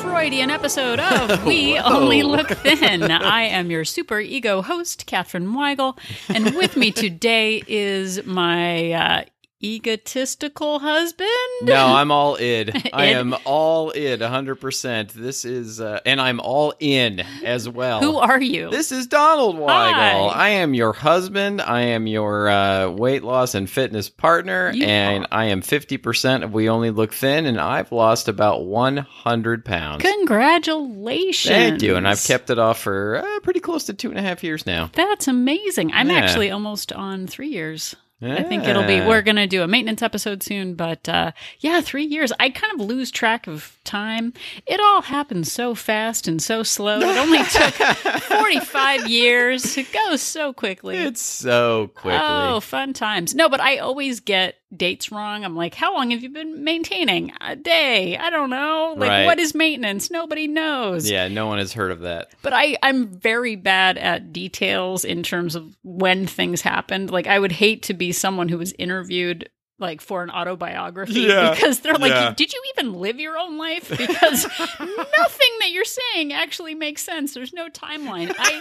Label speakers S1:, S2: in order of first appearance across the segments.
S1: Freudian episode of We Only Look Thin. I am your super ego host, Catherine Weigel, and with me today is my uh, egotistical husband.
S2: No, I'm all id. I am all id, 100%. This is, uh, and I'm all in as well.
S1: Who are you?
S2: This is Donald Weigel.
S1: Hi.
S2: I am your husband. I am your uh, weight loss and fitness partner,
S1: You
S2: and
S1: are.
S2: I am 50% of We Only Look Thin, and I've lost about 100 pounds.
S1: Congratulations.
S2: Thank you. And I've kept it off for uh, pretty close to two and a half years now.
S1: That's amazing. I'm
S2: Yeah.
S1: actually almost on three years. I think it'll be. We're going to do a maintenance episode soon, but uh, yeah, three years. I kind of lose track of time. It all happened so fast and so slow. It only took 45 years. It goes so quickly.
S2: It's so quickly.
S1: Oh, fun times. No, but I always get dates wrong. I'm like, how long have you been maintaining? A day. I don't know. Like,
S2: Right.
S1: what is maintenance? Nobody knows.
S2: Yeah, no one has heard of that.
S1: But I, I'm very bad at details in terms of when things happened. Like I would hate to be someone who was interviewed like for an autobiography
S2: Yeah.
S1: because they're like,
S2: Yeah.
S1: did you even live your own life? Because nothing that you're saying actually makes sense. There's no timeline. I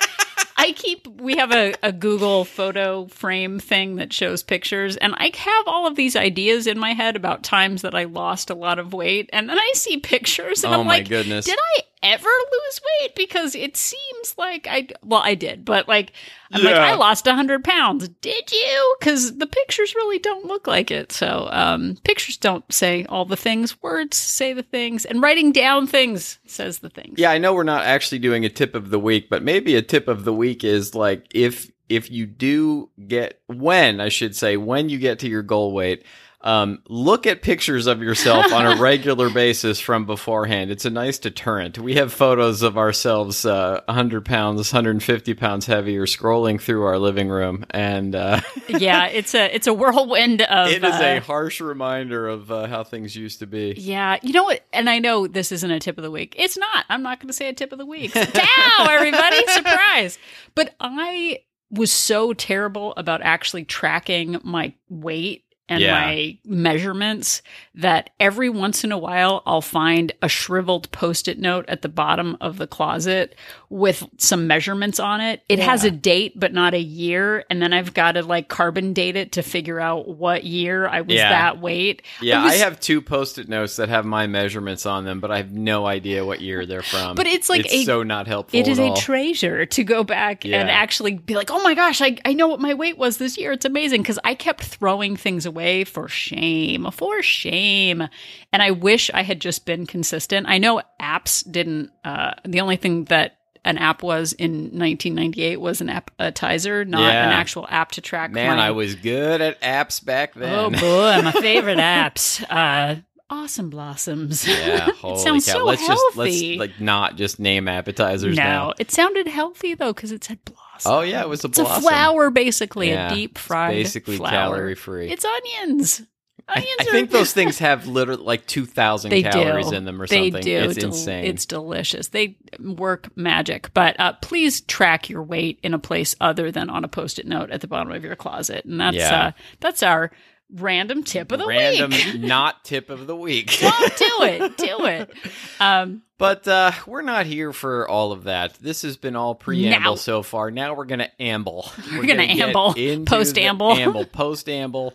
S1: I keep we have a, a Google photo frame thing that shows pictures and I have all of these ideas in my head about times that I lost a lot of weight and then I see pictures and
S2: oh
S1: I'm
S2: my
S1: like
S2: goodness.
S1: did I ever lose weight? Because it seems like I, well, I did, but like, I'm like, I lost 100 pounds. Did you? Because the pictures really don't look like it. So, um, pictures don't say all the things, words say the things, and writing down things says the things.
S2: Yeah, I know we're not actually doing a tip of the week, but maybe a tip of the week is like if if you do get when I should say when you get to your goal weight, um, look at pictures of yourself on a regular basis from beforehand. It's a nice deterrent. We have photos of ourselves uh, 100 pounds, 150 pounds heavier, scrolling through our living room, and uh,
S1: yeah, it's a, it's a whirlwind of,
S2: it is
S1: uh,
S2: a harsh reminder of uh, how things used to be.
S1: Yeah, you know what? And I know this isn't a tip of the week. It's not. I'm not going to say a tip of the week. Ciao, everybody! Surprise! But I was so terrible about actually tracking my weight and
S2: Yeah.
S1: my measurements that every once in a while I'll find a shriveled post-it note at the bottom of the closet with some measurements on it. It has a date but not a year, and then I've got to like carbon date it to figure out what year I was
S2: Yeah.
S1: that weight.
S2: Yeah,
S1: It was-
S2: I have two post-it notes that have my measurements on them, but I have no idea what year they're from.
S1: But it's like
S2: it's
S1: a-
S2: so not helpful.
S1: It is a
S2: all.
S1: treasure to go back
S2: Yeah.
S1: and actually be like, oh my gosh, I, I know what my weight was this year. It's amazing. Because I kept throwing things away for shame, for shame. And I wish I had just been consistent. I know apps didn't, uh, the only thing that an app was in 1998 was an appetizer, not
S2: Yeah.
S1: an actual app to track.
S2: Man,
S1: my-
S2: I was good at apps back then.
S1: Oh boy, my favorite apps. Uh, awesome blossoms.
S2: yeah, holy
S1: sounds
S2: cow.
S1: so
S2: let's just
S1: healthy.
S2: let's like not just name appetizers
S1: no,
S2: now.
S1: it sounded healthy though because it said
S2: Oh yeah, it was a
S1: It's a
S2: blossom.
S1: flour, basically,
S2: Yeah,
S1: a deep
S2: it's
S1: fried,
S2: basically calorie free.
S1: It's onions.
S2: I,
S1: Onions
S2: I
S1: are-
S2: think those things have literally like two thousand calories
S1: do.
S2: in them or something.
S1: they
S2: something.
S1: do.
S2: It's
S1: Del-
S2: insane.
S1: It's delicious. They work magic. But uh, please track your weight in a place other than on a post-it note at the bottom of your closet, and that's
S2: Yeah.
S1: uh, that's our random tip of the
S2: Random
S1: week.
S2: Random not tip of the week.
S1: Don't do it. Do it. Um,
S2: But uh, we're not here for all of that. This has been all preamble
S1: Now.
S2: so far. Now we're going to amble. We're,
S1: gonna amble.
S2: into
S1: Post-amble.
S2: the Amble. Post amble.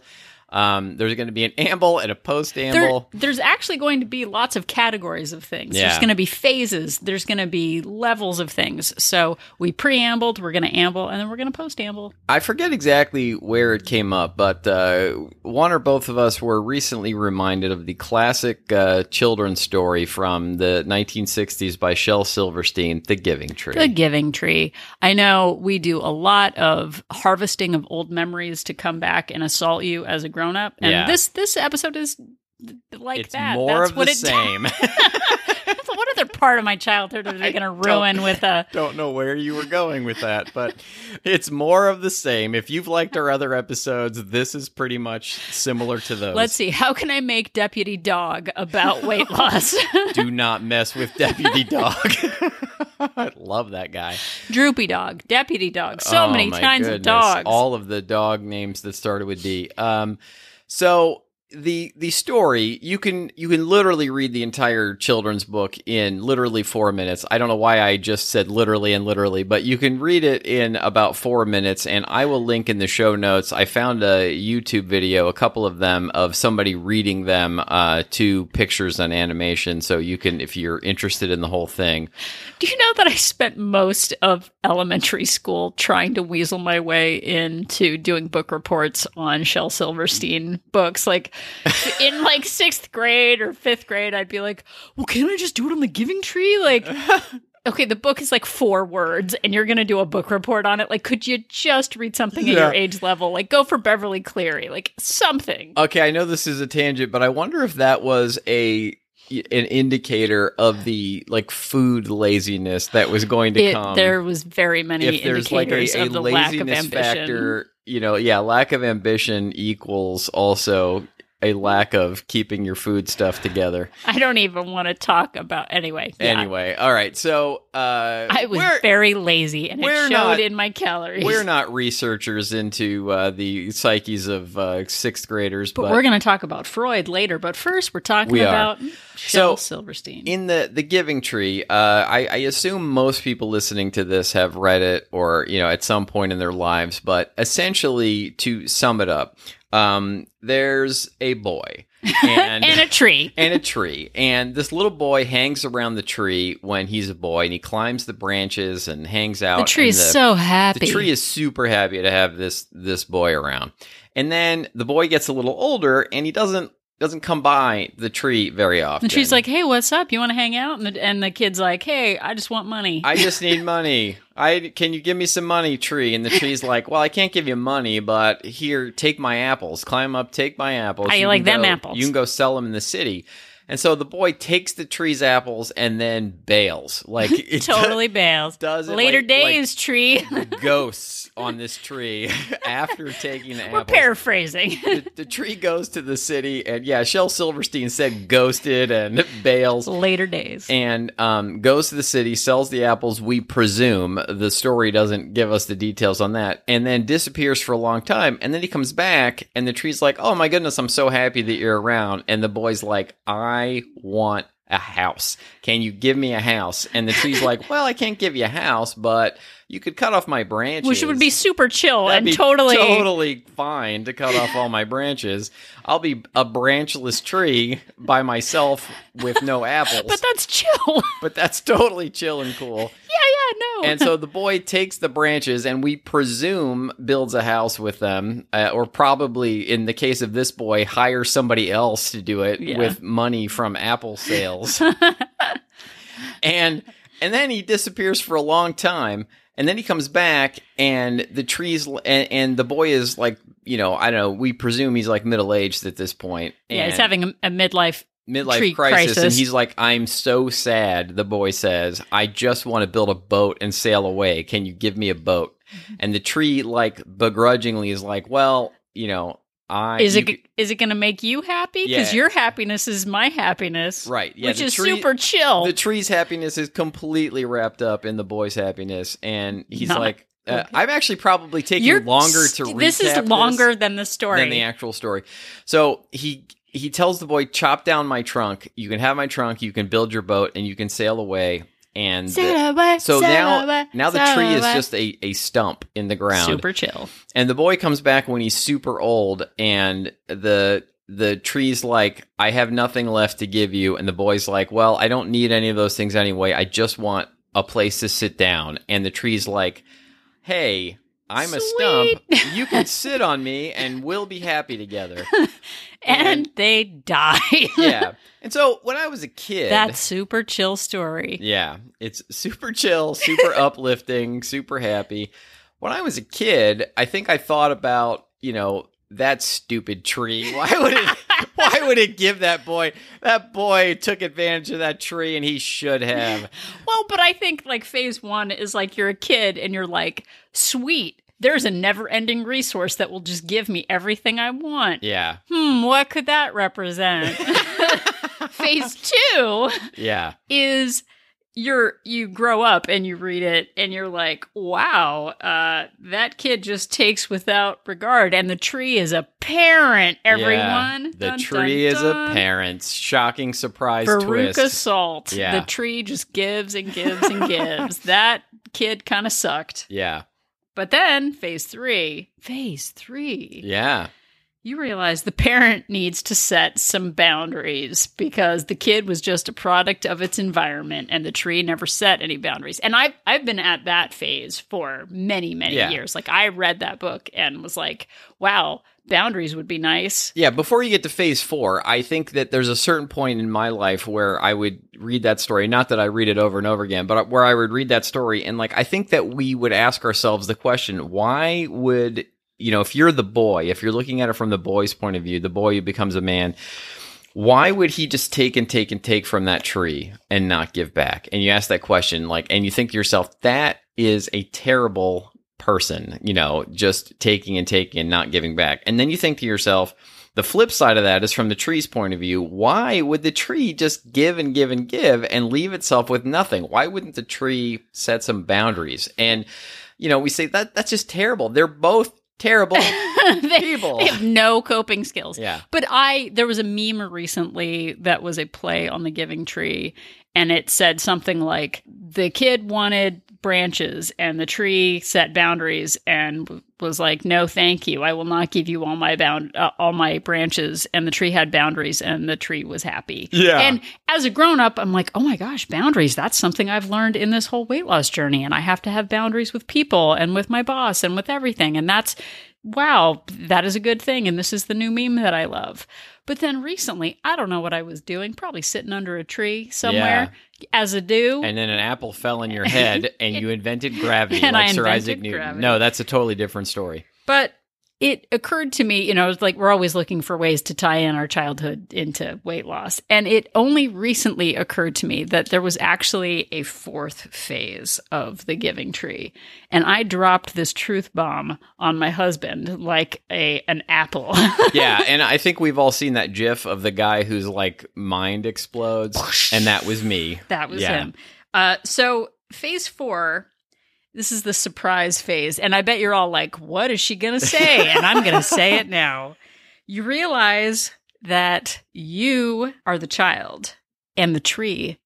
S2: Um, there's going to be an amble and a post
S1: there,
S2: amble.
S1: there's actually going to be lots of categories of things. There's going to be phases. There's going to be levels of things. So we preambled, we're going to amble, and then we're going to post amble.
S2: I forget exactly where it came up, but uh, one or both of us were recently reminded of the classic uh, children's story from the 1960s by Shel Silverstein, The Giving Tree.
S1: The giving tree. I know we do a lot of harvesting of old memories to come back and assault you as a grown up. And
S2: Yeah.
S1: this this episode is like
S2: it's
S1: that.
S2: more
S1: That's
S2: of
S1: what
S2: the
S1: it
S2: same.
S1: what other part of my childhood are they going to ruin with uh, a
S2: Don't know where you were going with that, but it's more of the same. If you've liked our other episodes, this is pretty much similar to those.
S1: Let's see. How can I make Deputy Dog about weight loss?
S2: Do not mess with Deputy Dog. I love that guy.
S1: Droopy Dog, Deputy Dog. So
S2: Oh,
S1: many kinds of dogs.
S2: All of the dog names that started with D. Um, so the the story you can you can literally read the entire children's book in literally four minutes. I don't know why I just said literally and literally, but you can read it in about four minutes. And I will link in the show notes. I found a YouTube video, a couple of them, of somebody reading them uh, to pictures and animation. So you can, if you're interested in the whole thing,
S1: Do you know that I spent most of elementary school trying to weasel my way into doing book reports on Shel Silverstein books? Like in like sixth grade or fifth grade, I'd be like, "Well, can't I just do it on the Giving Tree?" Like, okay, the book is like four words, and you're gonna do a book report on it. Like, could you just read something at your age level? Like, go for Beverly Cleary, like something.
S2: Okay, I know this is a tangent, but I wonder if that was a an indicator of the like food laziness that was going to
S1: It,
S2: come.
S1: there was very many
S2: if there's like a,
S1: indicators
S2: a
S1: of the lack of
S2: laziness
S1: ambition.
S2: factor, you know, yeah, lack of ambition equals also a lack of keeping your food stuff together.
S1: I don't even want to talk about anyway. yeah.
S2: Anyway, all right. So uh
S1: I was very lazy, and it
S2: we're
S1: showed
S2: not-
S1: in my calories.
S2: we're not researchers into uh, the psyches of uh, sixth graders,
S1: but,
S2: but,
S1: we're going to talk about Freud later. But first, we're talking
S2: We
S1: about Shel
S2: So,
S1: Silverstein.
S2: in the the Giving Tree, uh, I, I assume most people listening to this have read it or you know at some point in their lives. But essentially, to sum it up, um, there's a boy and.
S1: and a tree.
S2: and a tree. And this little boy hangs around the tree when he's a boy, and he climbs the branches and hangs out.
S1: The tree is
S2: the-
S1: so happy.
S2: the tree is super happy to have this this boy around. And then the boy gets a little older, and he doesn't doesn't come by the tree very often.
S1: and she's like, "Hey, what's up? You want to hang out?" And the, and the kid's like, "Hey, I just want money."
S2: I just need money. I can you give me some money, tree? And the tree's like, well, I can't give you money, but here, take my apples. Climb up, take my apples.
S1: I
S2: You
S1: like them
S2: go-
S1: apples.
S2: You can go sell them in the city. And so the boy takes the tree's apples and then bails. Like it
S1: totally bails.
S2: does it
S1: Later
S2: like-
S1: days, tree.
S2: ghosts on this tree after taking the
S1: We're
S2: apples.
S1: paraphrasing.
S2: the, the tree goes to the city, and yeah, Shel Silverstein said ghosted and bails.
S1: Later days.
S2: and um, goes to the city, sells the apples. We presume the story doesn't give us the details on that, and then disappears for a long time. And then he comes back, and the tree's like, "Oh my goodness, I'm so happy that you're around." And the boy's like, "I want a house. Can you give me a house?" And the tree's like, "Well, I can't give you a house, but you could cut off my branches."
S1: Which would be super chill
S2: That'd
S1: and totally.
S2: totally fine to cut off all my branches. I'll be a branchless tree by myself with no apples.
S1: But that's chill.
S2: but that's totally chill and cool.
S1: yeah, yeah, no.
S2: And so the boy takes the branches and we presume builds a house with them, uh, or probably in the case of this boy, hire somebody else to do it
S1: Yeah.
S2: with money from apple sales. and and then he disappears for a long time. And then he comes back, and the trees, and, and the boy is like, you know, I don't know. We presume he's like middle aged at this point.
S1: yeah, he's having a, a midlife.
S2: Midlife
S1: tree
S2: crisis, and he's like i'm so sad the boy says i just want to build a boat and sail away can you give me a boat and the tree like begrudgingly is like well you know i
S1: Is
S2: you
S1: it
S2: c-
S1: is it going to make you happy? Because
S2: Yeah.
S1: your happiness is my happiness,
S2: right yeah
S1: which is
S2: tree-
S1: super chill.
S2: the tree's happiness is completely wrapped up in the boy's happiness and he's
S1: Not-
S2: like uh,
S1: okay.
S2: i'm actually probably taking
S1: You're
S2: longer to
S1: This is longer than the story.
S2: than the actual story. So he he tells the boy, "Chop down my trunk. You can have my trunk. You can build your boat, and you can sail away." And
S1: Sail away,
S2: so
S1: sail
S2: now
S1: away,
S2: now the tree is just a, a stump in the ground.
S1: super chill.
S2: And the boy comes back when he's super old, and the the tree's like, "I have nothing left to give you." And the boy's like, "Well, I don't need any of those things anyway. I just want a place to sit down." And the tree's like, "Hey." I'm a stump. You can sit on me and we'll be happy together.
S1: And they die.
S2: yeah. And so when I was a kid,
S1: that super chill story.
S2: yeah, it's super chill, super uplifting, super happy. When I was a kid, I think I thought about, you know, that stupid tree. Why would it why would it give that boy that boy took advantage of that tree and he should have.
S1: Well, but I think like phase one is like you're a kid and you're like, sweet, there's a never ending resource that will just give me everything I want.
S2: Yeah.
S1: Hmm, what could that represent? phase two
S2: Yeah.
S1: is you're you grow up and you read it and you're like, wow, uh, that kid just takes without regard, and the tree is a parent. Everyone,
S2: Yeah, the
S1: Dun,
S2: tree
S1: dun,
S2: is
S1: dun.
S2: a parent. Shocking surprise
S1: Veruca
S2: twist.
S1: Salt.
S2: Yeah.
S1: The tree just gives and gives and gives. that kid kind of sucked.
S2: Yeah,
S1: But then phase three, phase three,
S2: yeah,
S1: you realize the parent needs to set some boundaries because the kid was just a product of its environment and the tree never set any boundaries. And I've I've been at that phase for many, many
S2: Yeah.
S1: years. Like I read that book and was like, wow, boundaries would be nice.
S2: yeah. Before you get to phase four, I think that there's a certain point in my life where I would read that story. Not that I read it over and over again, but where I would read that story and like I think that we would ask ourselves the question: Why would you know if you're the boy, if you're looking at it from the boy's point of view, the boy who becomes a man. Why would he just take and take and take from that tree and not give back? And you ask that question, like, and you think to yourself, that is a terrible person, you know, just taking and taking and not giving back. And then you think to yourself, the flip side of that is from the tree's point of view, why would the tree just give and give and give and leave itself with nothing? Why wouldn't the tree set some boundaries? And, you know, we say that that's just terrible. They're both terrible
S1: they,
S2: people.
S1: they have no coping skills.
S2: Yeah.
S1: But I there was a meme recently that was a play on the giving tree and it said something like the kid wanted branches and the tree set boundaries and was like no thank you I will not give you all my bound uh, all my branches and the tree had boundaries and the tree was happy.
S2: Yeah.
S1: And as a grown up I'm like oh my gosh boundaries that's something I've learned in this whole weight loss journey and I have to have boundaries with people and with my boss and with everything and that's wow, that is a good thing. And this is the new meme that I love. But then recently, I don't know what I was doing, probably sitting under a tree somewhere as a do.
S2: And then an apple fell in your head and you invented gravity
S1: And
S2: like Sir Isaac Newton.
S1: gravity.
S2: No, that's a totally different story.
S1: but it occurred to me, you know, it's like we're always looking for ways to tie in our childhood into weight loss. And it only recently occurred to me that there was actually a fourth phase of the giving tree. And I dropped this truth bomb on my husband like a an apple.
S2: yeah, and I think we've all seen that gif of the guy whose like mind explodes and that was me.
S1: That was
S2: Yeah.
S1: him. Uh, so phase four, this is the surprise phase, and I bet you're all like, "What is she gonna say?" and I'm gonna say it now. You realize that you are the child, and the tree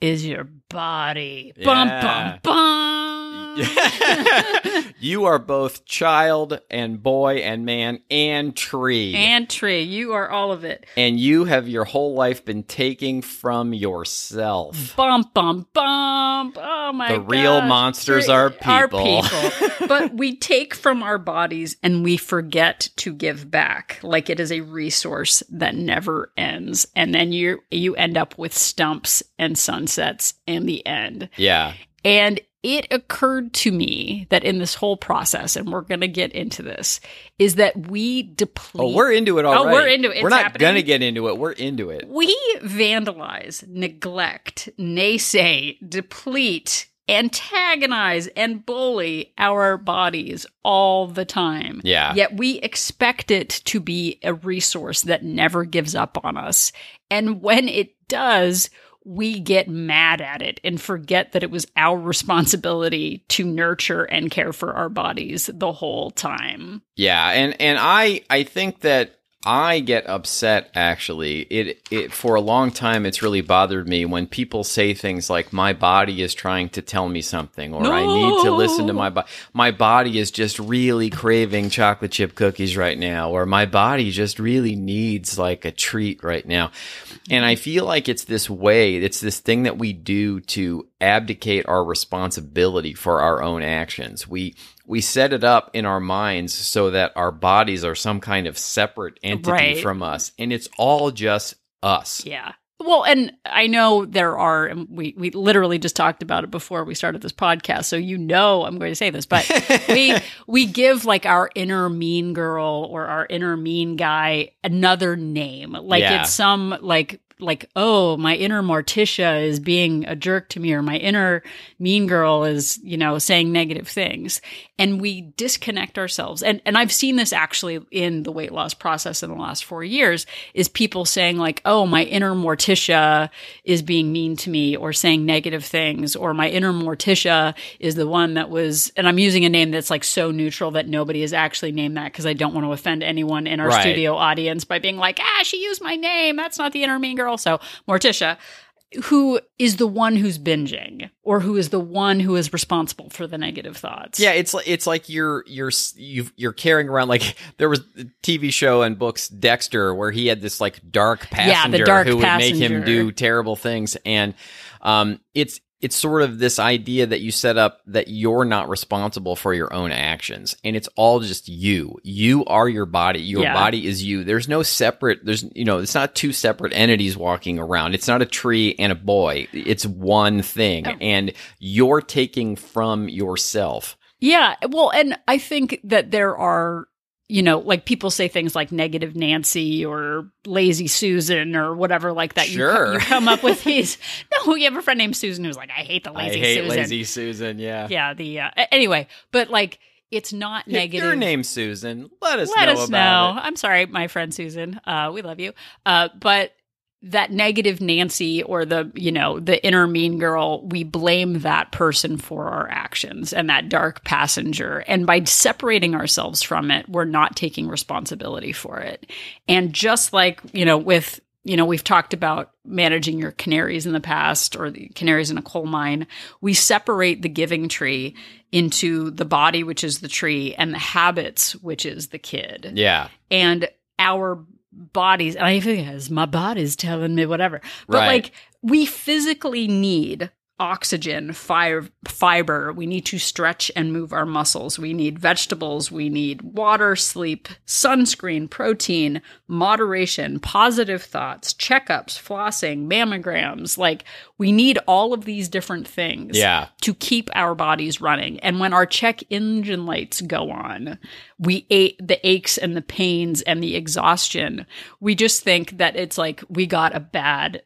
S1: is your body. Bum bum bum.
S2: you are both child and boy and man and tree.
S1: and tree, you are all of it.
S2: and you have your whole life been taking from yourself.
S1: Bum bum bum. Oh my
S2: The real
S1: gosh.
S2: monsters
S1: Tree-
S2: are people.
S1: people. but we take from our bodies and we forget to give back like it is a resource that never ends. And then you you end up with stumps and sunsets in the end.
S2: Yeah.
S1: And it occurred to me that in this whole process, and we're going to get into this, is that we deplete.
S2: Oh, we're into it already.
S1: Oh, we're into it.
S2: We're not going to get into it. We're into it.
S1: We vandalize, neglect, naysay, deplete, antagonize, and bully our bodies all the time.
S2: Yeah.
S1: Yet we expect it to be a resource that never gives up on us. And when it does, we get mad at it and forget that it was our responsibility to nurture and care for our bodies the whole time.
S2: Yeah, and and I I think that I get upset actually. It it for a long time it's really bothered me when people say things like my body is trying to tell me something or I need to listen to my body. My body is just really craving chocolate chip cookies right now or my body just really needs like a treat right now. And I feel like it's this way, it's this thing that we do to abdicate our responsibility for our own actions. We we set it up in our minds so that our bodies are some kind of separate entity
S1: Right.
S2: from us and it's all just us.
S1: Yeah. Well, and I know there are, and we, we literally just talked about it before we started this podcast. So you know I'm going to say this, but we we give like our inner mean girl or our inner mean guy another name. Like
S2: Yeah.
S1: it's some like like, oh, my inner Morticia is being a jerk to me, or my inner mean girl is, you know, saying negative things. And we disconnect ourselves. And and I've seen this actually in the weight loss process in the last four years, is people saying, like, oh, my inner Morticia is being mean to me or saying negative things, or my inner Morticia is the one that was and I'm using a name that's like so neutral that nobody has actually named that because I don't want to offend anyone in our
S2: Right.
S1: studio audience by being like, ah, she used my name. That's not the inner mean girl. So Morticia, who is the one who's binging or who is the one who is responsible for the negative thoughts.
S2: Yeah, it's like it's like you're you're you've, you're carrying around like there was a TV show and books Dexter where he had this like dark passenger
S1: Yeah, the dark
S2: who would make him do terrible things, and um, it's it's sort of this idea that you set up that you're not responsible for your own actions, and it's all just you. You are your body. Your
S1: Yeah.
S2: body is you. There's no separate. There's you know it's not two separate entities walking around. It's not a tree and a boy. It's one thing,
S1: Oh.
S2: and you're taking from yourself.
S1: Yeah. Well, and I think that there are, you know, like people say things like negative Nancy or lazy Susan or whatever like that. You
S2: Sure.
S1: You, come up with these. No, you have a friend named Susan who's like, I hate the lazy Susan.
S2: I hate
S1: Susan.
S2: lazy Susan. Yeah.
S1: Yeah. The, uh, anyway, but like, it's not
S2: If
S1: negative.
S2: Your name, Susan. Let us
S1: Let
S2: know
S1: us
S2: about
S1: know. I'm sorry, my friend Susan. Uh, we love you. Uh, but that negative Nancy or the, you know, the inner mean girl, we blame that person for our actions and that dark passenger. And by separating ourselves from it, we're not taking responsibility for it. And just like, you know, with, you know, we've talked about managing your canaries in the past or the canaries in a coal mine. We separate the giving tree into the body, which is the tree, and the habits, which is the kid.
S2: Yeah.
S1: and our bodies and i think as my body's telling me whatever but
S2: Right.
S1: like we physically need oxygen fire, fiber we need to stretch and move our muscles we need vegetables we need water sleep sunscreen protein moderation positive thoughts checkups flossing mammograms like we need all of these different things
S2: Yeah.
S1: to keep our bodies running. And when our check engine lights go on, we ate the aches and the pains and the exhaustion. We just think that it's like we got a bad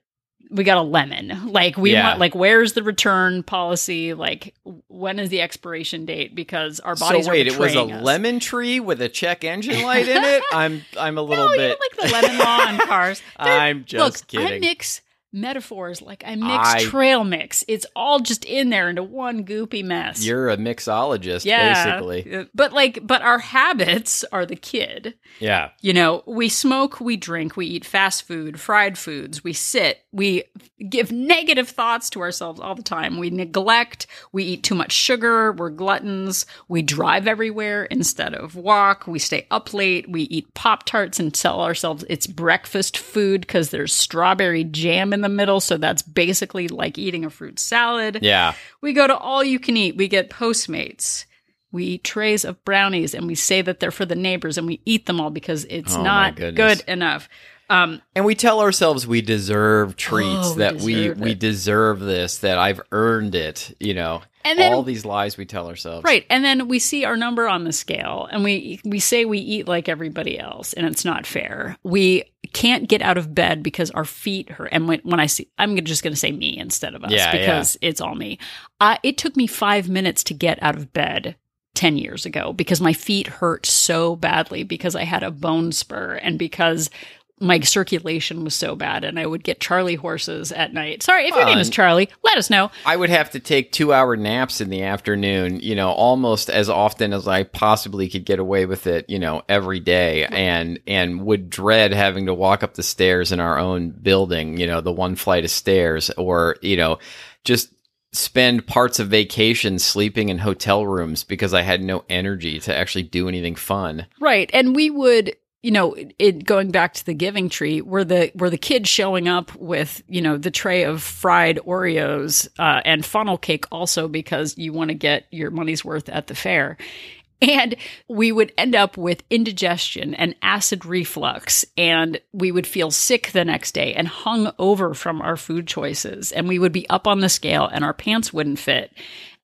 S1: we got a lemon. Like we
S2: Yeah.
S1: want like where's the return policy? Like when is the expiration date? Because our bodies
S2: so wait, it was a
S1: us.
S2: lemon tree with a check engine light in it. I'm I'm a little
S1: No,
S2: bit.
S1: like the lemon law on cars. They're-
S2: I'm just
S1: Look, I
S2: kidding.
S1: mix metaphors like I mix
S2: I-
S1: trail mix. It's all just in there into one goopy mess.
S2: You're a mixologist,
S1: yeah,
S2: basically.
S1: But like, but our habits are the kid.
S2: Yeah.
S1: You know, we smoke, we drink, we eat fast food, fried foods, we sit, we give negative thoughts to ourselves all the time. We neglect, we eat too much sugar, we're gluttons, we drive everywhere instead of walk, we stay up late, we eat Pop Tarts and tell ourselves it's breakfast food because there's strawberry jam in the middle. So that's basically like eating a fruit salad.
S2: Yeah.
S1: We go to all you can eat. We get Postmates. We eat trays of brownies and we say that they're for the neighbors and we eat them all because it's
S2: Oh,
S1: not good enough. Um,
S2: And we tell ourselves we deserve treats
S1: Oh, we
S2: that we
S1: deserve
S2: we
S1: it.
S2: deserve this that I've earned it, you know.
S1: And then-
S2: all these lies we tell ourselves.
S1: right. And then we see our number on the scale and we we say we eat like everybody else and it's not fair. We can't get out of bed because our feet hurt. And when, when I see, I'm just going to say me instead of us
S2: Yeah, yeah.
S1: because it's all me. Uh, it took me five minutes to get out of bed 10 years ago because my feet hurt so badly because I had a bone spur and because my circulation was so bad and I would get Charlie horses at night. Sorry, if your name is Charlie, let us know.
S2: I would have to take two hour naps in the afternoon, you know, almost as often as I possibly could get away with it, you know, every day and and would dread having to walk up the stairs in our own building, you know, the one flight of stairs or, you know, just spend parts of vacation sleeping in hotel rooms because I had no energy to actually do anything fun.
S1: Right. And we would, you know, it going back to the giving tree, were the were the kids showing up with, you know, the tray of fried Oreos uh, and funnel cake also because you want to get your money's worth at the fair. And we would end up with indigestion and acid reflux, and we would feel sick the next day and hung over from our food choices. And we would be up on the scale, and our pants wouldn't fit.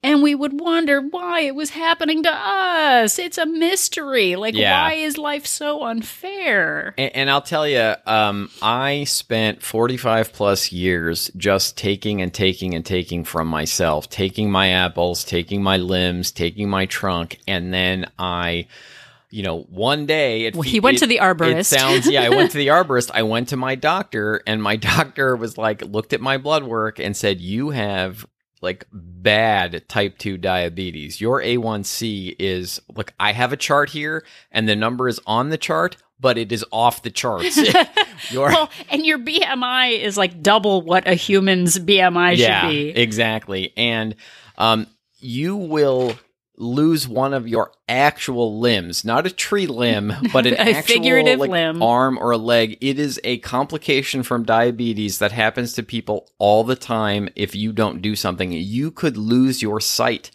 S1: And we would wonder why it was happening to us. It's a mystery. Like,
S2: Yeah.
S1: why is life so unfair?
S2: And, and I'll tell you, um, I spent 45 plus years just taking and taking and taking from myself, taking my apples, taking my limbs, taking my trunk, and then I. You know, one day it
S1: Well, he went
S2: it-
S1: to the arborist.
S2: It sounds yeah. I went to the arborist. I went to my doctor, and my doctor was like, looked at my blood work and said, "You have like bad type 2 diabetes. Your A1C is look, I have a chart here and the number is on the chart, but it is off the charts. Your
S1: Well, and your BMI is like double what a human's BMI
S2: yeah,
S1: should be.
S2: exactly. And um you will lose one of your actual limbs, not a tree limb, but an actual
S1: figurative
S2: like,
S1: limb.
S2: arm or a leg. It is a complication from diabetes that happens to people all the time if you don't do something. You could lose your sight.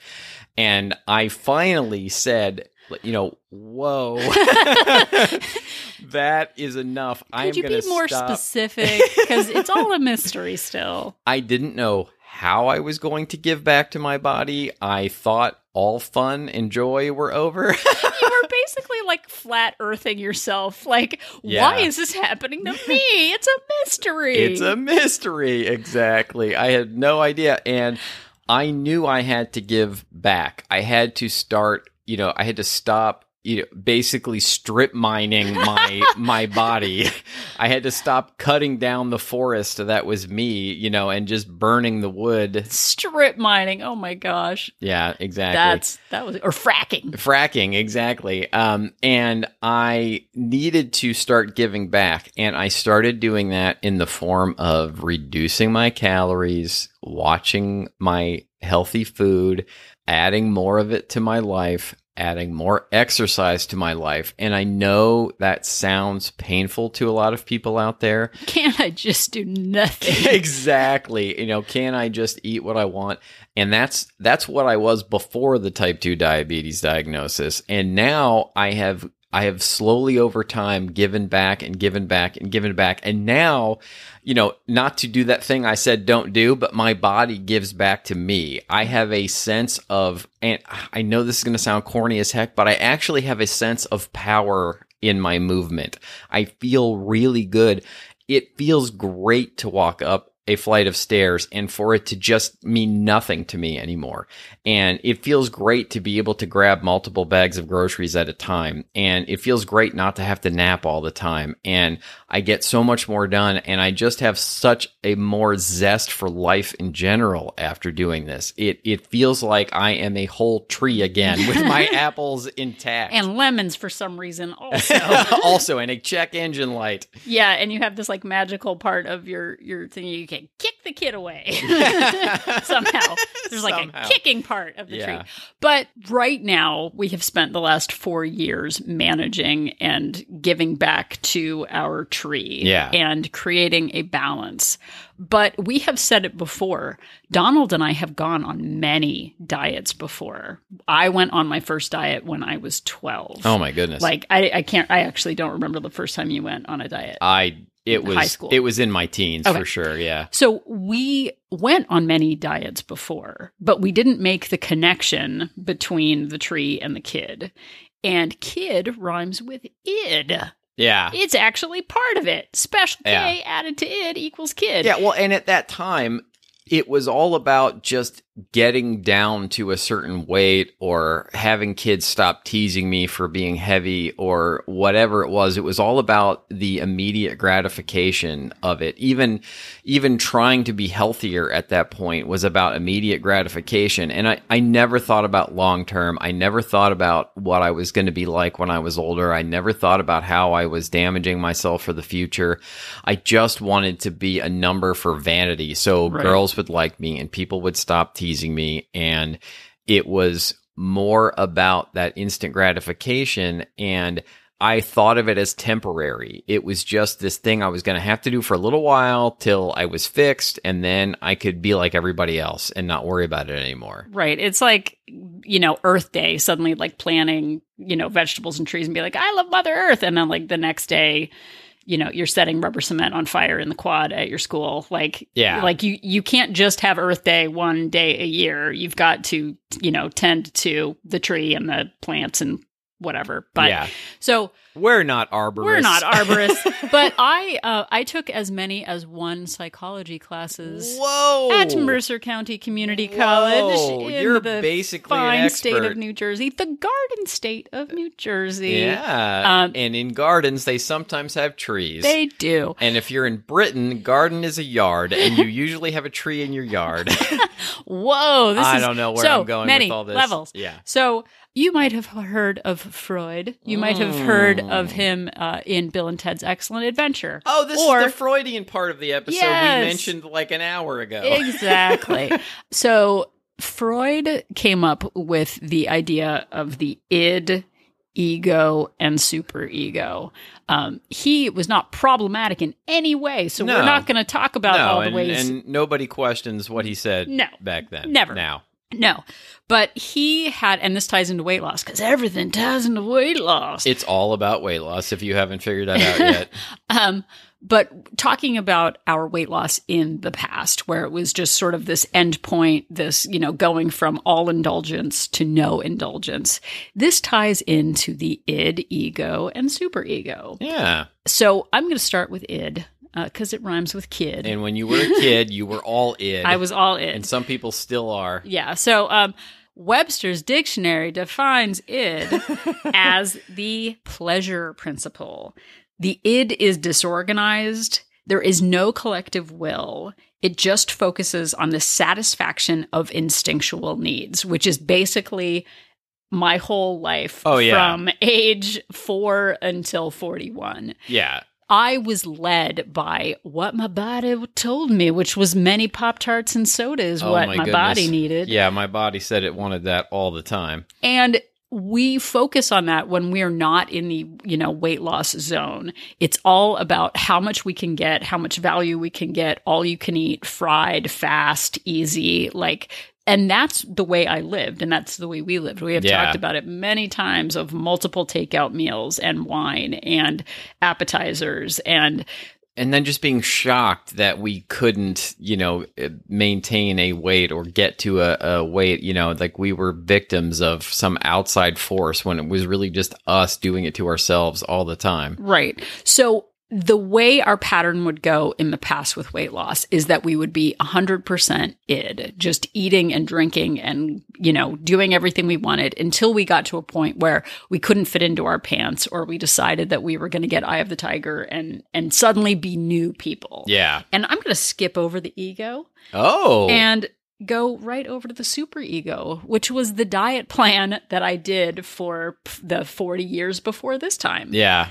S2: And I finally said, you know, whoa. that is enough. I am
S1: Could you
S2: gonna
S1: be more
S2: stop.
S1: specific? Because it's all a mystery still.
S2: I didn't know how I was going to give back to my body. I thought all fun and joy were over.
S1: You were basically like flat earthing yourself. Like,
S2: Yeah.
S1: why is this happening to me? It's a mystery.
S2: it's a mystery. Exactly. I had no idea. And I knew I had to give back. I had to start, you know, I had to stop. You know, basically strip mining my my body. I had to stop cutting down the forest that was me, you know, and just burning the wood.
S1: strip mining. Oh my gosh.
S2: Yeah, exactly.
S1: That's that was or fracking.
S2: fracking exactly um and i needed to start giving back and i started doing that in the form of reducing my calories watching my healthy food adding more of it to my life adding more exercise to my life and i know that sounds painful to a lot of people out there
S1: Can't I just do nothing?
S2: exactly. You know, can I just eat what I want? And that's that's what I was before the type 2 diabetes diagnosis. And now I have I have slowly over time given back and given back and given back. And now, you know, not to do that thing I said don't do, but my body gives back to me. I have a sense of and I know this is going to sound corny as heck, but I actually have a sense of power in my movement. I feel really good it feels great to walk up a flight of stairs and for it to just mean nothing to me anymore. And it feels great to be able to grab multiple bags of groceries at a time. And it feels great not to have to nap all the time. And I get so much more done. And I just have such a more zest for life in general after doing this. It, it feels like I am a whole tree again with my apples intact.
S1: and lemons for some reason also.
S2: also, and a check engine light.
S1: yeah, and you have this like magical part of your your thing you can kick the kid away somehow. There's like
S2: Somehow.
S1: a kicking part of the
S2: Yeah.
S1: tree. But right now we have spent the last 4 years managing and giving back to our tree
S2: Yeah.
S1: and creating a balance. But we have said it before. Donald and I have gone on many diets before. I went on my first diet when I was 12.
S2: Oh my goodness.
S1: Like I, I can't. I actually don't remember the first time you went on a diet.
S2: I it was
S1: High school.
S2: it was in my teens
S1: Okay.
S2: for sure. Yeah.
S1: So we went on many diets before, but we didn't make the connection between the tree and the kid. And kid rhymes with id.
S2: Yeah.
S1: It's actually part of it. Special K
S2: Yeah.
S1: added to id equals kid.
S2: Yeah. Well, and at that time, it was all about just getting down to a certain weight or having kids stop teasing me for being heavy or whatever it was. It was all about the immediate gratification of it. Even, even trying to be healthier at that point was about immediate gratification. And I, I never thought about long term. I never thought about what I was going to be like when I was older. I never thought about how I was damaging myself for the future. I just wanted to be a number for vanity. So
S1: Right.
S2: girls would like me and people would stop teasing me. And it was more about that instant gratification. And I thought of it as temporary. It was just this thing I was going to have to do for a little while till I was fixed. And then I could be like everybody else and not worry about it anymore.
S1: Right. It's like, you know, Earth Day, suddenly like planting, you know, vegetables and trees and be like, I love Mother Earth. And then like the next day, you know you're setting rubber cement on fire in the quad at your school like
S2: Yeah.
S1: like you you can't just have earth day one day a year you've got to you know tend to the tree and the plants and whatever but
S2: yeah.
S1: so
S2: We're not arborists.
S1: we're not arborists but i uh, i took as many as one psychology classes
S2: Whoa.
S1: at Mercer County Community
S2: Whoa,
S1: College in
S2: you're
S1: the
S2: basically an
S1: fine state of New Jersey, the Garden State of New Jersey.
S2: Yeah.
S1: Um,
S2: and in gardens, they sometimes have trees.
S1: They do.
S2: and if you're in Britain, garden is a yard, and you usually have a tree in your yard.
S1: Whoa, this
S2: I
S1: is
S2: don't know where
S1: so
S2: I'm going
S1: many
S2: with all this.
S1: levels.
S2: Yeah.
S1: So you might have heard of Freud. You might have heard of
S2: Mm.
S1: him uh, in Bill and Ted's Excellent Adventure.
S2: Oh, this
S1: Or-
S2: is the Freudian part of the episode
S1: Yes.
S2: we mentioned like an hour ago.
S1: Exactly. so Freud came up with the idea of the id, ego, and superego. Um, he was not problematic in any way, so
S2: No.
S1: we're not going to talk about
S2: no,
S1: all the
S2: and,
S1: ways.
S2: and nobody questions what he said
S1: No.
S2: back then.
S1: Never.
S2: Now.
S1: No, but he had, and this ties into weight loss because everything ties into weight loss.
S2: It's all about weight loss if you haven't figured that out yet.
S1: Um, but talking about our weight loss in the past, where it was just sort of this end point, this, you know, going from all indulgence to no indulgence, this ties into the id, ego, and superego.
S2: yeah.
S1: So I'm going to start with id because it rhymes with kid.
S2: And when you were a kid, you were all id.
S1: I was all id.
S2: and some people still are.
S1: Yeah. So um, Webster's dictionary defines id as the pleasure principle. The id is disorganized. There is no collective will. It just focuses on the satisfaction of instinctual needs, which is basically my whole life
S2: Oh, yeah.
S1: from age four until 41.
S2: Yeah.
S1: I was led by what my body told me, which was many Pop Tarts and sodas,
S2: Oh,
S1: what
S2: my
S1: my, body needed.
S2: Yeah, my body said it wanted that all the time.
S1: And we focus on that when we're not in the, you know, weight loss zone. It's all about how much we can get, how much value we can get, all you can eat, fried, fast, easy, like and that's the way I lived, and that's the way we lived. We have
S2: Yeah.
S1: talked about it many times of multiple takeout meals and wine and appetizers and
S2: And then just being shocked that we couldn't, you know, eh, maintain a weight or get to a, a weight, you know, like we were victims of some outside force when it was really just us doing it to ourselves all the time.
S1: Right. So the way our pattern would go in the past with weight loss is that we would be 100% id, just eating and drinking and, you know, doing everything we wanted until we got to a point where we couldn't fit into our pants or we decided that we were going to get eye of the tiger and and suddenly be new people.
S2: Yeah.
S1: And I'm going to skip over the ego
S2: Oh.
S1: and go right over to the super ego, which was the diet plan that I did for p- the 40 years before this time.
S2: yeah.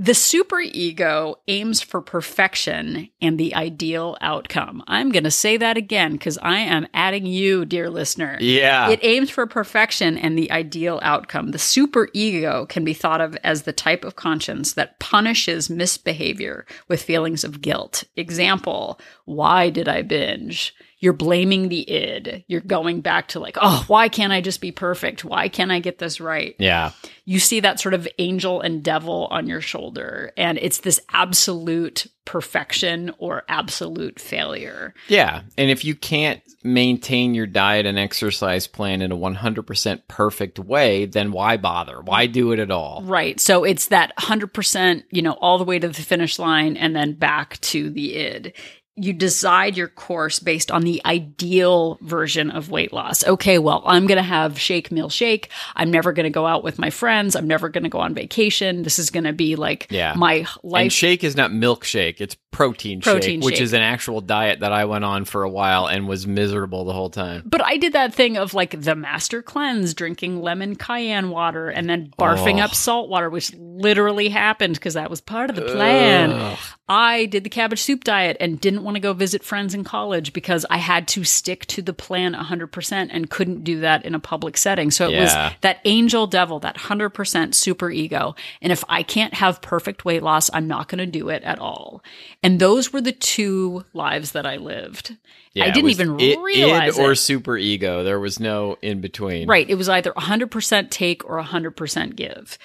S1: The super ego aims for perfection and the ideal outcome. I'm going to say that again because I am adding you, dear listener.
S2: Yeah.
S1: It aims for perfection and the ideal outcome. The super ego can be thought of as the type of conscience that punishes misbehavior with feelings of guilt. Example, why did I binge? You're blaming the id. You're going back to like, oh, why can't I just be perfect? Why can't I get this right?
S2: yeah.
S1: you see that sort of angel and devil on your shoulder and it's this absolute perfection or absolute failure
S2: Yeah. And if you can't maintain your diet and exercise plan in a 100% perfect way, then why bother? Why do it at all?
S1: right so it's that 100% you know all the way to the finish line and then back to the id you decide your course based on the ideal version of weight loss. Okay, well, I'm going to have shake meal shake. I'm never going to go out with my friends. I'm never going to go on vacation. This is going to be like
S2: Yeah.
S1: my life
S2: And shake is not milkshake, it's protein,
S1: Protein
S2: shake, which is an actual diet that I went on for a while and was miserable the whole time.
S1: But I did that thing of like the master cleanse, drinking lemon cayenne water and then barfing
S2: Oh.
S1: up salt water, which literally happened because that was part of the plan.
S2: Ugh.
S1: I did the cabbage soup diet and didn't want to go visit friends in college because I had to stick to the plan 100% and couldn't do that in a public setting. So it
S2: Yeah.
S1: was that angel devil, that 100% super ego. And if I can't have perfect weight loss, I'm not going to do it at all. And those were the two lives that I lived.
S2: Yeah,
S1: I didn't even
S2: id-
S1: realize
S2: id or
S1: it.
S2: super ego. There was no in between.
S1: Right. It was either 100% take or 100% give.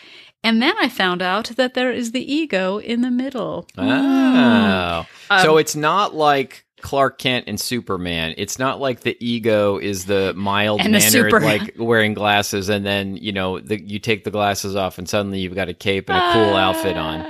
S1: And then I found out that there is the ego in the middle.
S2: Oh.
S1: Um,
S2: so it's not like Clark Kent and Superman. It's not like the ego is the mild mannered,
S1: super-
S2: like wearing glasses, and then you know the, you take the glasses off, and suddenly you've got a cape and a cool outfit on.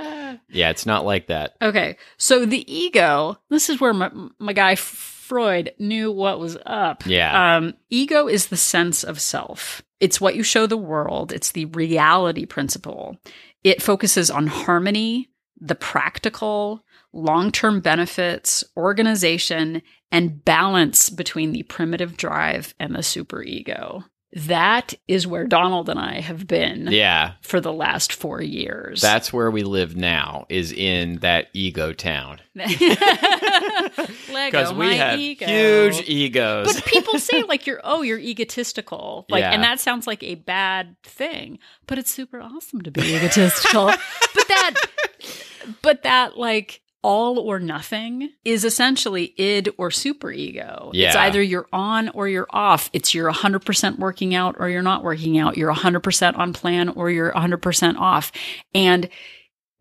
S1: Ah.
S2: Yeah, it's not like that.
S1: Okay, so the ego, this is where my, my guy Freud knew what was up.
S2: Yeah.
S1: Um, ego is the sense of self, it's what you show the world, it's the reality principle. It focuses on harmony, the practical, long term benefits, organization, and balance between the primitive drive and the superego. That is where Donald and I have been
S2: Yeah,
S1: for the last four years.
S2: that's where we live now. Is in that ego town
S1: Lego,
S2: because we
S1: my
S2: have
S1: ego.
S2: huge egos.
S1: But people say like you're oh you're egotistical like
S2: Yeah.
S1: and that sounds like a bad thing, but it's super awesome to be egotistical. but that but that like all or nothing is essentially id or superego. It's either you're on or you're off. It's you're 100% working out or you're not working out. You're 100% on plan or you're 100% off. And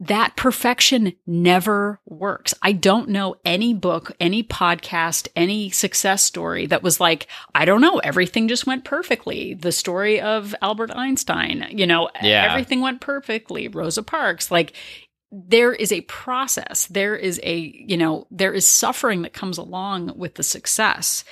S1: that perfection never works. I don't know any book, any podcast, any success story that was like, I don't know, everything just went perfectly. The story of Albert Einstein, you know,
S2: Yeah.
S1: everything went perfectly. Rosa Parks, like, there is a process. There is a, you know, there is suffering that comes along with the success.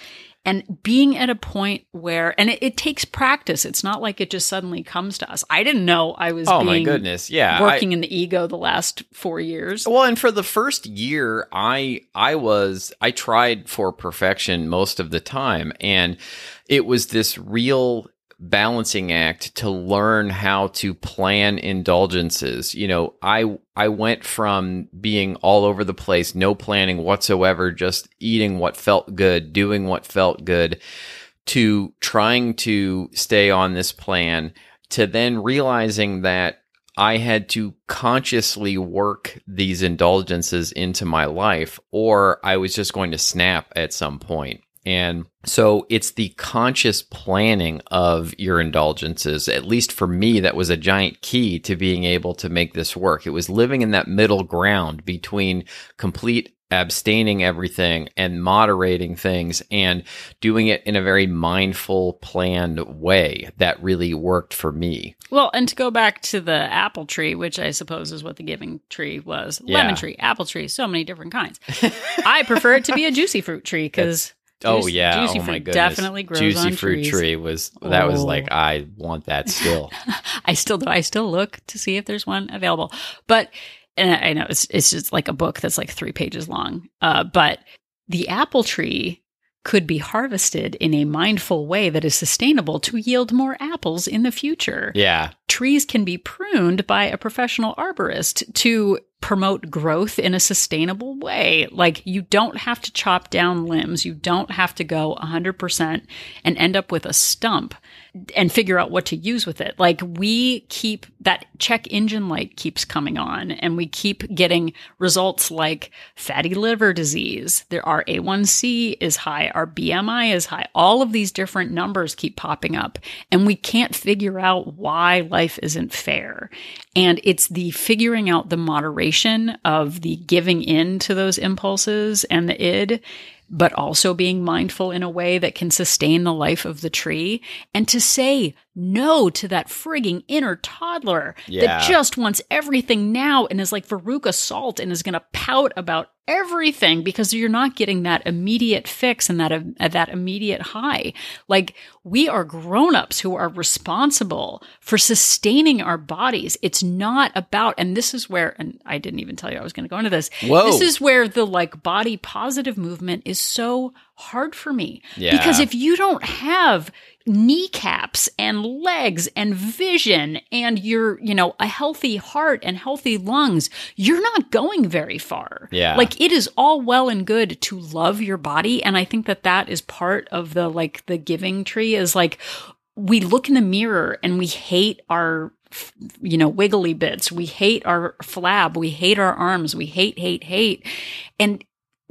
S1: And being at a point where, and it, it takes practice. It's not like it just suddenly comes to us. I didn't know I was
S2: oh my goodness, yeah. I-
S1: working in the ego the last four years.
S2: Well, and for the first year, I I was I tried for perfection most of the time, and it was this real balancing act to learn how to plan indulgences. You know, I I went from being all over the place, no planning whatsoever, just eating what felt good, doing what felt good, to trying to stay on this plan, to then realizing that I had to consciously work these indulgences into my life, or I was just going to snap at some point. And so it's the conscious planning of your indulgences. At least for me, that was a giant key to being able to make this work. It was living in that middle ground between complete abstaining everything and moderating things and doing it in a very mindful, planned way that really worked for me.
S1: Well, and to go back to the apple tree, which I suppose is what the giving tree was
S2: Yeah.
S1: lemon tree, apple tree, so many different kinds. I prefer it to be a juicy fruit tree because
S2: Oh yeah!
S1: juicy
S2: oh my goodness!
S1: definitely grows
S2: Juicy
S1: on
S2: fruit
S1: trees.
S2: tree was that was
S1: Oh.
S2: like I want that still.
S1: I still do. I still look to see if there's one available. But and I know it's it's just like a book that's like three pages long. Uh, but the apple tree could be harvested in a mindful way that is sustainable to yield more apples in the future.
S2: yeah,
S1: Trees can be pruned by a professional arborist to promote growth in a sustainable way. Like you don't have to chop down limbs. You don't have to go 100% and end up with a stump and figure out what to use with it. Like we keep that check engine light keeps coming on and we keep getting results like fatty liver disease. There our A1C is high, our BMI is high. All of these different numbers keep popping up and we can't figure out why life isn't fair. And it's the figuring out the moderation of the giving in to those impulses and the id but also being mindful in a way that can sustain the life of the tree and to say no to that frigging inner toddler
S2: Yeah.
S1: that just wants everything now and is like Veruca Salt and is going to pout about everything because you're not getting that immediate fix and that uh, that immediate high. Like we are grown-ups who are responsible for sustaining our bodies. It's not about and this is where and I didn't even tell you I was going to go into this.
S2: Whoa.
S1: This is where the like body positive movement is so hard for me.
S2: Yeah.
S1: Because if you don't have kneecaps and legs and vision and you're, you know, a healthy heart and healthy lungs, you're not going very far.
S2: Yeah.
S1: Like it is all well and good to love your body. And I think that that is part of the like the giving tree is like we look in the mirror and we hate our you know wiggly bits we hate our flab we hate our arms we hate hate hate and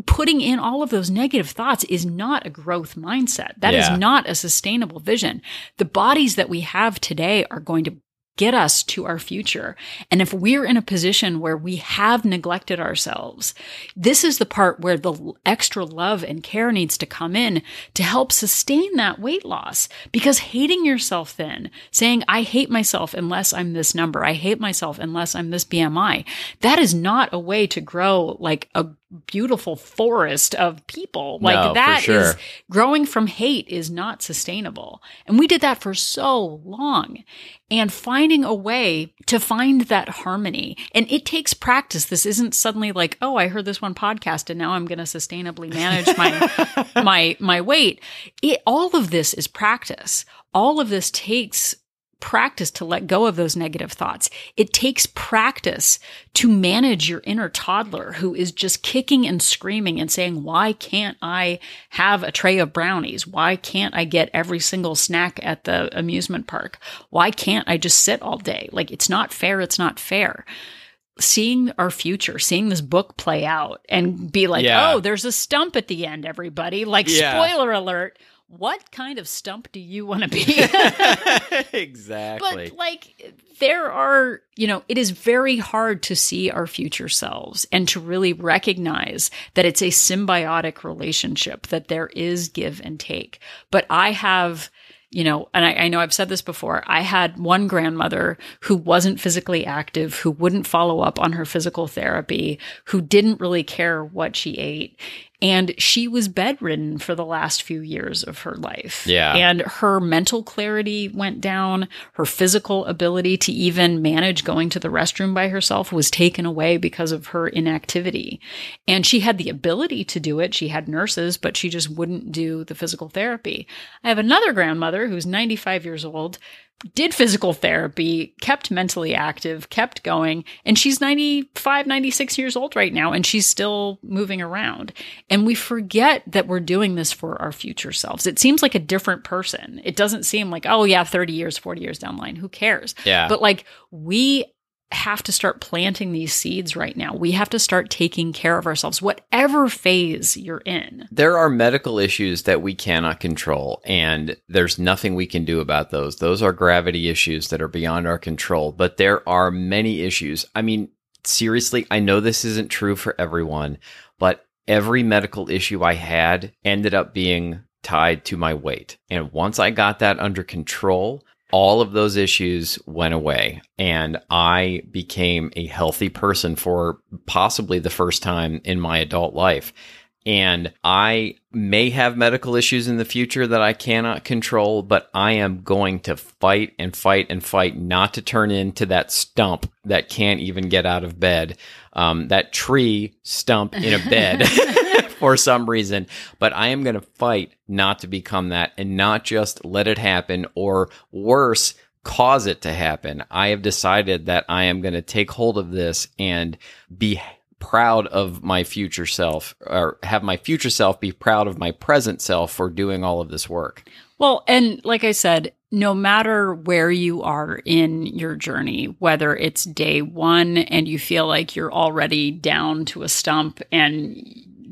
S1: putting in all of those negative thoughts is not a growth mindset That is
S2: Yeah.
S1: not a sustainable vision the bodies that we have today are going to get us to our future. And if we're in a position where we have neglected ourselves, this is the part where the extra love and care needs to come in to help sustain that weight loss. Because hating yourself then, saying, I hate myself unless I'm this number, I hate myself unless I'm this BMI, that is not a way to grow like a beautiful forest of people. Like
S2: No,
S1: that
S2: sure.
S1: is growing from hate is not sustainable. And we did that for so long. And finding a way to find that harmony. And it takes practice. This isn't suddenly like, oh, I heard this one podcast and now I'm going to sustainably manage my my my weight. It all of this is practice. All of this takes practice to let go of those negative thoughts. It takes practice to manage your inner toddler who is just kicking and screaming and saying, why can't I have a tray of brownies? Why can't I get every single snack at the amusement park? Why can't I just sit all day? Like it's not fair. It's not fair. Seeing our future, seeing this book play out and be like,
S2: Yeah.
S1: oh, there's a stump at the end, everybody. Like,
S2: Yeah.
S1: spoiler alert. What kind of stump do you want to be?
S2: exactly.
S1: But like there are, you know, it is very hard to see our future selves and to really recognize that it's a symbiotic relationship, that there is give and take. But I have you know, and I, I know I've said this before. I had one grandmother who wasn't physically active, who wouldn't follow up on her physical therapy, who didn't really care what she ate. And she was bedridden for the last few years of her life.
S2: Yeah.
S1: And her mental clarity went down. Her physical ability to even manage going to the restroom by herself was taken away because of her inactivity. And she had the ability to do it. She had nurses, but she just wouldn't do the physical therapy. I have another grandmother who's 95 years old, did physical therapy, kept mentally active, kept going, and she's 95, 96 years old right now, and she's still moving around. And we forget that we're doing this for our future selves. It seems like a different person. It doesn't seem like, oh, yeah, 30 years, 40 years down the line, who cares?
S2: Yeah.
S1: But like, we have to start planting these seeds right now. We have to start taking care of ourselves, whatever phase you're in.
S2: there are medical issues that we cannot control, and there's nothing we can do about those. Those are gravity issues that are beyond our control, but there are many issues. I mean, seriously, I know this isn't true for everyone, but every medical issue I had ended up being tied to my weight. And once I got that under control, all of those issues went away and I became a healthy person for possibly the first time in my adult life. And I may have medical issues in the future that I cannot control, but I am going to fight and fight and fight not to turn into that stump that can't even get out of bed, um, that tree stump in a bed for some reason. But I am going to fight not to become that and not just let it happen or worse, cause it to happen. I have decided that I am going to take hold of this and be proud of my future self or have my future self be proud of my present self for doing all of this work.
S1: Well, and like I said, no matter where you are in your journey, whether it's day one and you feel like you're already down to a stump and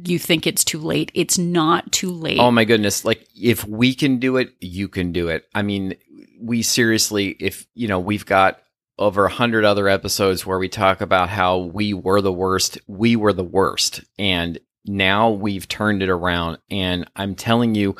S1: you think it's too late, it's not too late.
S2: Oh my goodness. Like if we can do it, you can do it. I mean, we seriously, if, you know, we've got over a hundred other episodes where we talk about how we were the worst. We were the worst. And now we've turned it around. And I'm telling you,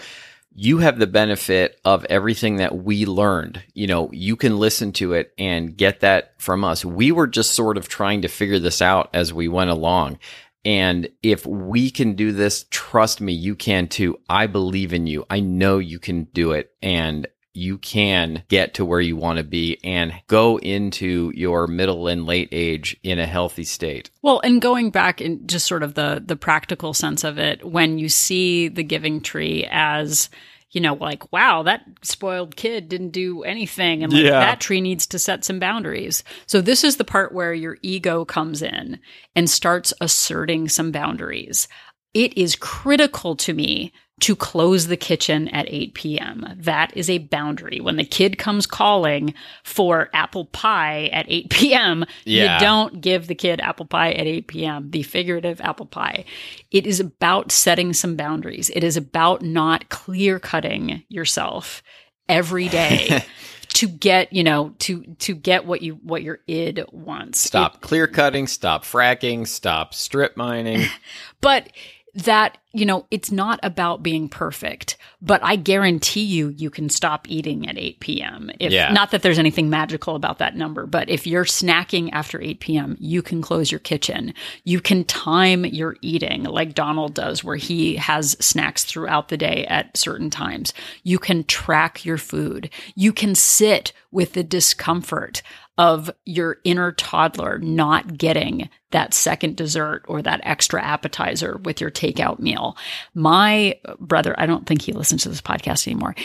S2: you have the benefit of everything that we learned. You know, you can listen to it and get that from us. We were just sort of trying to figure this out as we went along. And if we can do this, trust me, you can too. I believe in you. I know you can do it. And you can get to where you want to be and go into your middle and late age in a healthy state.
S1: Well, and going back in just sort of the the practical sense of it, when you see the giving tree as you know, like, wow, that spoiled kid didn't do anything. And like,
S2: Yeah.
S1: that tree needs to set some boundaries. So, this is the part where your ego comes in and starts asserting some boundaries. It is critical to me to close the kitchen at 8 p.m. That is a boundary. When the kid comes calling for apple pie at 8 p.m.,
S2: Yeah.
S1: you don't give the kid apple pie at 8 p.m., the figurative apple pie. It is about setting some boundaries. It is about not clear cutting yourself every day to get you know to to get what you what your id wants.
S2: Stop clear cutting, stop fracking, stop strip mining.
S1: but that you know it's not about being perfect but i guarantee you you can stop eating at 8 p.m if
S2: Yeah.
S1: not that there's anything magical about that number but if you're snacking after 8 p.m you can close your kitchen. You can time your eating like donald does where he has snacks throughout the day at certain times. You can track your food. You can sit with the discomfort of your inner toddler not getting that second dessert or that extra appetizer with your takeout meal. My brother, I don't think he listens to this podcast anymore.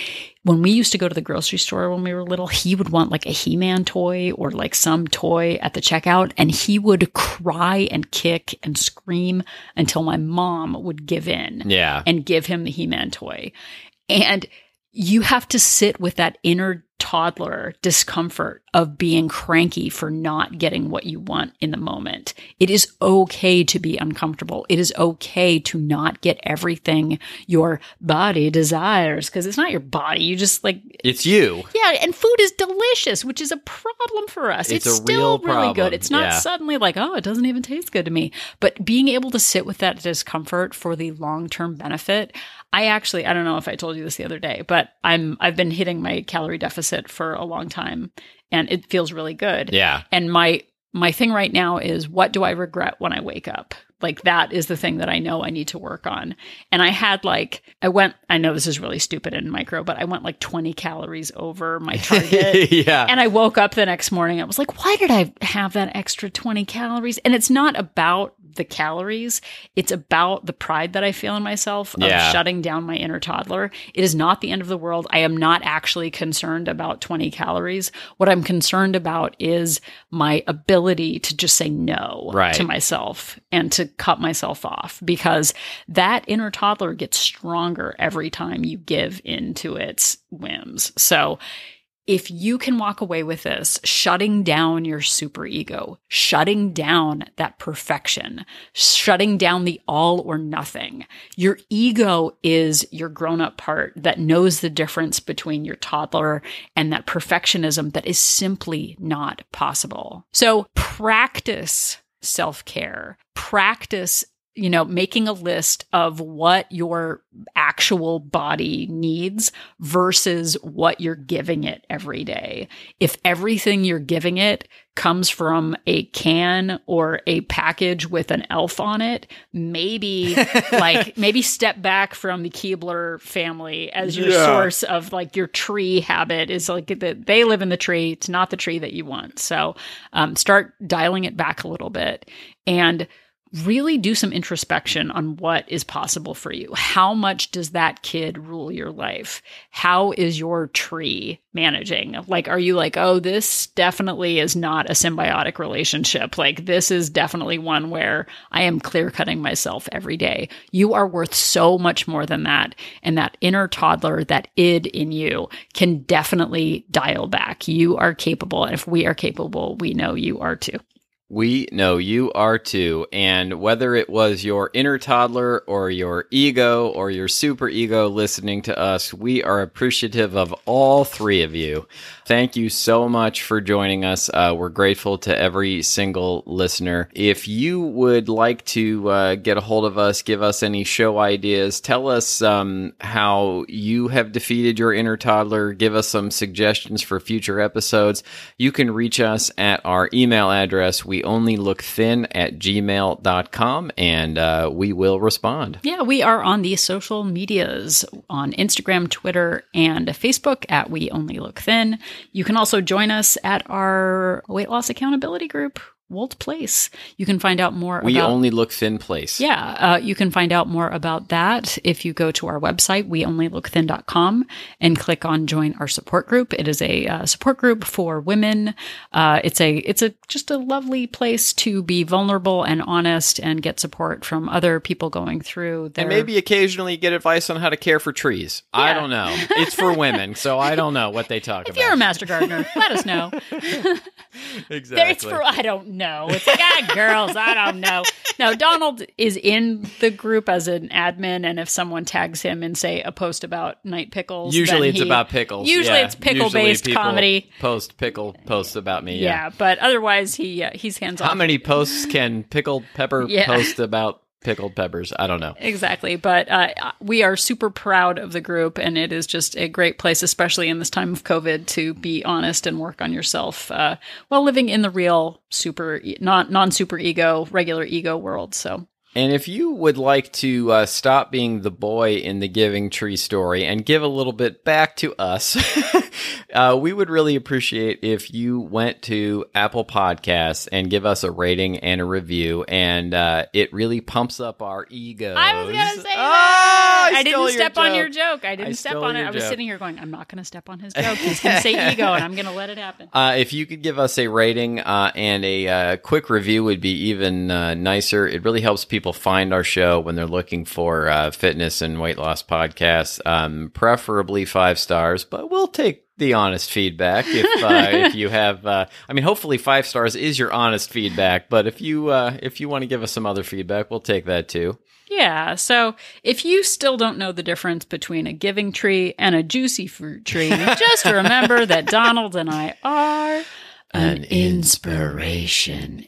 S1: When we used to go to the grocery store when we were little, he would want like a He Man toy or like some toy at the checkout, and he would cry and kick and scream until my mom would give in
S2: Yeah.
S1: and give him the He Man toy. And you have to sit with that inner toddler discomfort of being cranky for not getting what you want in the moment. It is okay to be uncomfortable. It is okay to not get everything your body desires because it's not your body. You just like
S2: It's you.
S1: yeah, and food is delicious, which is a problem for us.
S2: It's
S1: It's, still
S2: real
S1: really good. It's not
S2: yeah.
S1: suddenly like, oh, it doesn't even taste good to me. But being able to sit with that discomfort for the long term benefit, I actually I don't know if I told you this the other day, but I'm I've been hitting my calorie deficit for a long time and it feels really good.
S2: Yeah.
S1: And my my thing right now is what do I regret when I wake up? Like that is the thing that I know I need to work on. And I had like I went I know this is really stupid in micro, but I went like 20 calories over my target.
S2: yeah.
S1: And I woke up the next morning. I was like, why did I have that extra 20 calories? And it's not about the calories. It's about the pride that I feel in myself of
S2: Yeah.
S1: shutting down my inner toddler. It is not the end of the world. I am not actually concerned about 20 calories. What I'm concerned about is my ability to just say no
S2: Right.
S1: to myself and to cut myself off because that inner toddler gets stronger every time you give into its whims. So if you can walk away with this, shutting down your superego, shutting down that perfection, shutting down the all or nothing, your ego is your grown up part that knows the difference between your toddler and that perfectionism that is simply not possible. So practice self care, practice you know, making a list of what your actual body needs versus what you're giving it every day. If everything you're giving it comes from a can or a package with an elf on it, maybe like maybe step back from the Keebler family as your
S2: Yeah.
S1: source of like your tree habit is like that they live in the tree. It's not the tree that you want. So um, start dialing it back a little bit and really do some introspection on what is possible for you. How much does that kid rule your life? How is your tree managing? Like, are you like, oh, this definitely is not a symbiotic relationship? Like, this is definitely one where I am clear cutting myself every day. You are worth so much more than that. And that inner toddler, that id in you can definitely dial back. You are capable. And if we are capable, we know you are too.
S2: We know you are too. And whether it was your inner toddler or your ego or your super ego listening to us, we are appreciative of all three of you. Thank you so much for joining us. Uh, we're grateful to every single listener. If you would like to uh, get a hold of us, give us any show ideas, tell us um, how you have defeated your inner toddler, give us some suggestions for future episodes, you can reach us at our email address, we only look thin at gmail.com, and uh, we will respond.
S1: Yeah, we are on the social medias on Instagram, Twitter, and Facebook at We Only Look Thin. You can also join us at our weight loss accountability group, Wolt Place. You can find out more
S2: We
S1: about
S2: only look thin place.
S1: yeah, uh, you can find out more about that if you go to our website, weonlylookthin.com, and click on join our support group. It is a uh, support group for women. Uh, it's a it's a just a lovely place to be vulnerable and honest and get support from other people going through their
S2: And maybe occasionally get advice on how to care for trees. I don't know. It's for women, so I don't know what they talk
S1: if
S2: about.
S1: you're a master gardener, let us know.
S2: exactly.
S1: It's for I don't know. Know. It's like, ah, girls, I don't know. No, Donald is in the group as an admin, and if someone tags him in, say, a post about night pickles,
S2: Usually it's
S1: he-
S2: about pickles.
S1: Usually
S2: yeah.
S1: it's pickle-based
S2: Usually people
S1: comedy.
S2: Post pickle posts about me.
S1: Yeah,
S2: Yeah.
S1: but otherwise, he uh, he's hands off.
S2: How many posts can pickled pepper
S1: Yeah.
S2: post about pickled peppers? I don't know.
S1: Exactly. But uh, we are super proud of the group, and it is just a great place, especially in this time of COVID, to be honest and work on yourself uh, while living in the real super, non non super ego, regular ego world. So
S2: And if you would like to uh, stop being the boy in the Giving Tree story and give a little bit back to us, uh, we would really appreciate if you went to Apple Podcasts and give us a rating and a review. And uh, it really pumps up our egos.
S1: I was gonna say
S2: Ah,
S1: that. I,
S2: stole
S1: didn't step on your joke. I didn't step on it. I was
S2: joke.
S1: sitting here going, I'm not going to step on his joke. He's going to say ego, and I'm going to let it happen.
S2: Uh, if you could give us a rating uh, and a uh, quick review would be even uh, nicer. It really helps people find our show when they're looking for uh, fitness and weight loss podcasts. Um, preferably five stars, but we'll take the honest feedback if uh, if you have. Uh, I mean, hopefully five stars is your honest feedback. But if you uh, if you want to give us some other feedback, we'll take that too.
S1: Yeah. So if you still don't know the difference between a giving tree and a juicy fruit tree, just remember that Donald and I are an inspiration.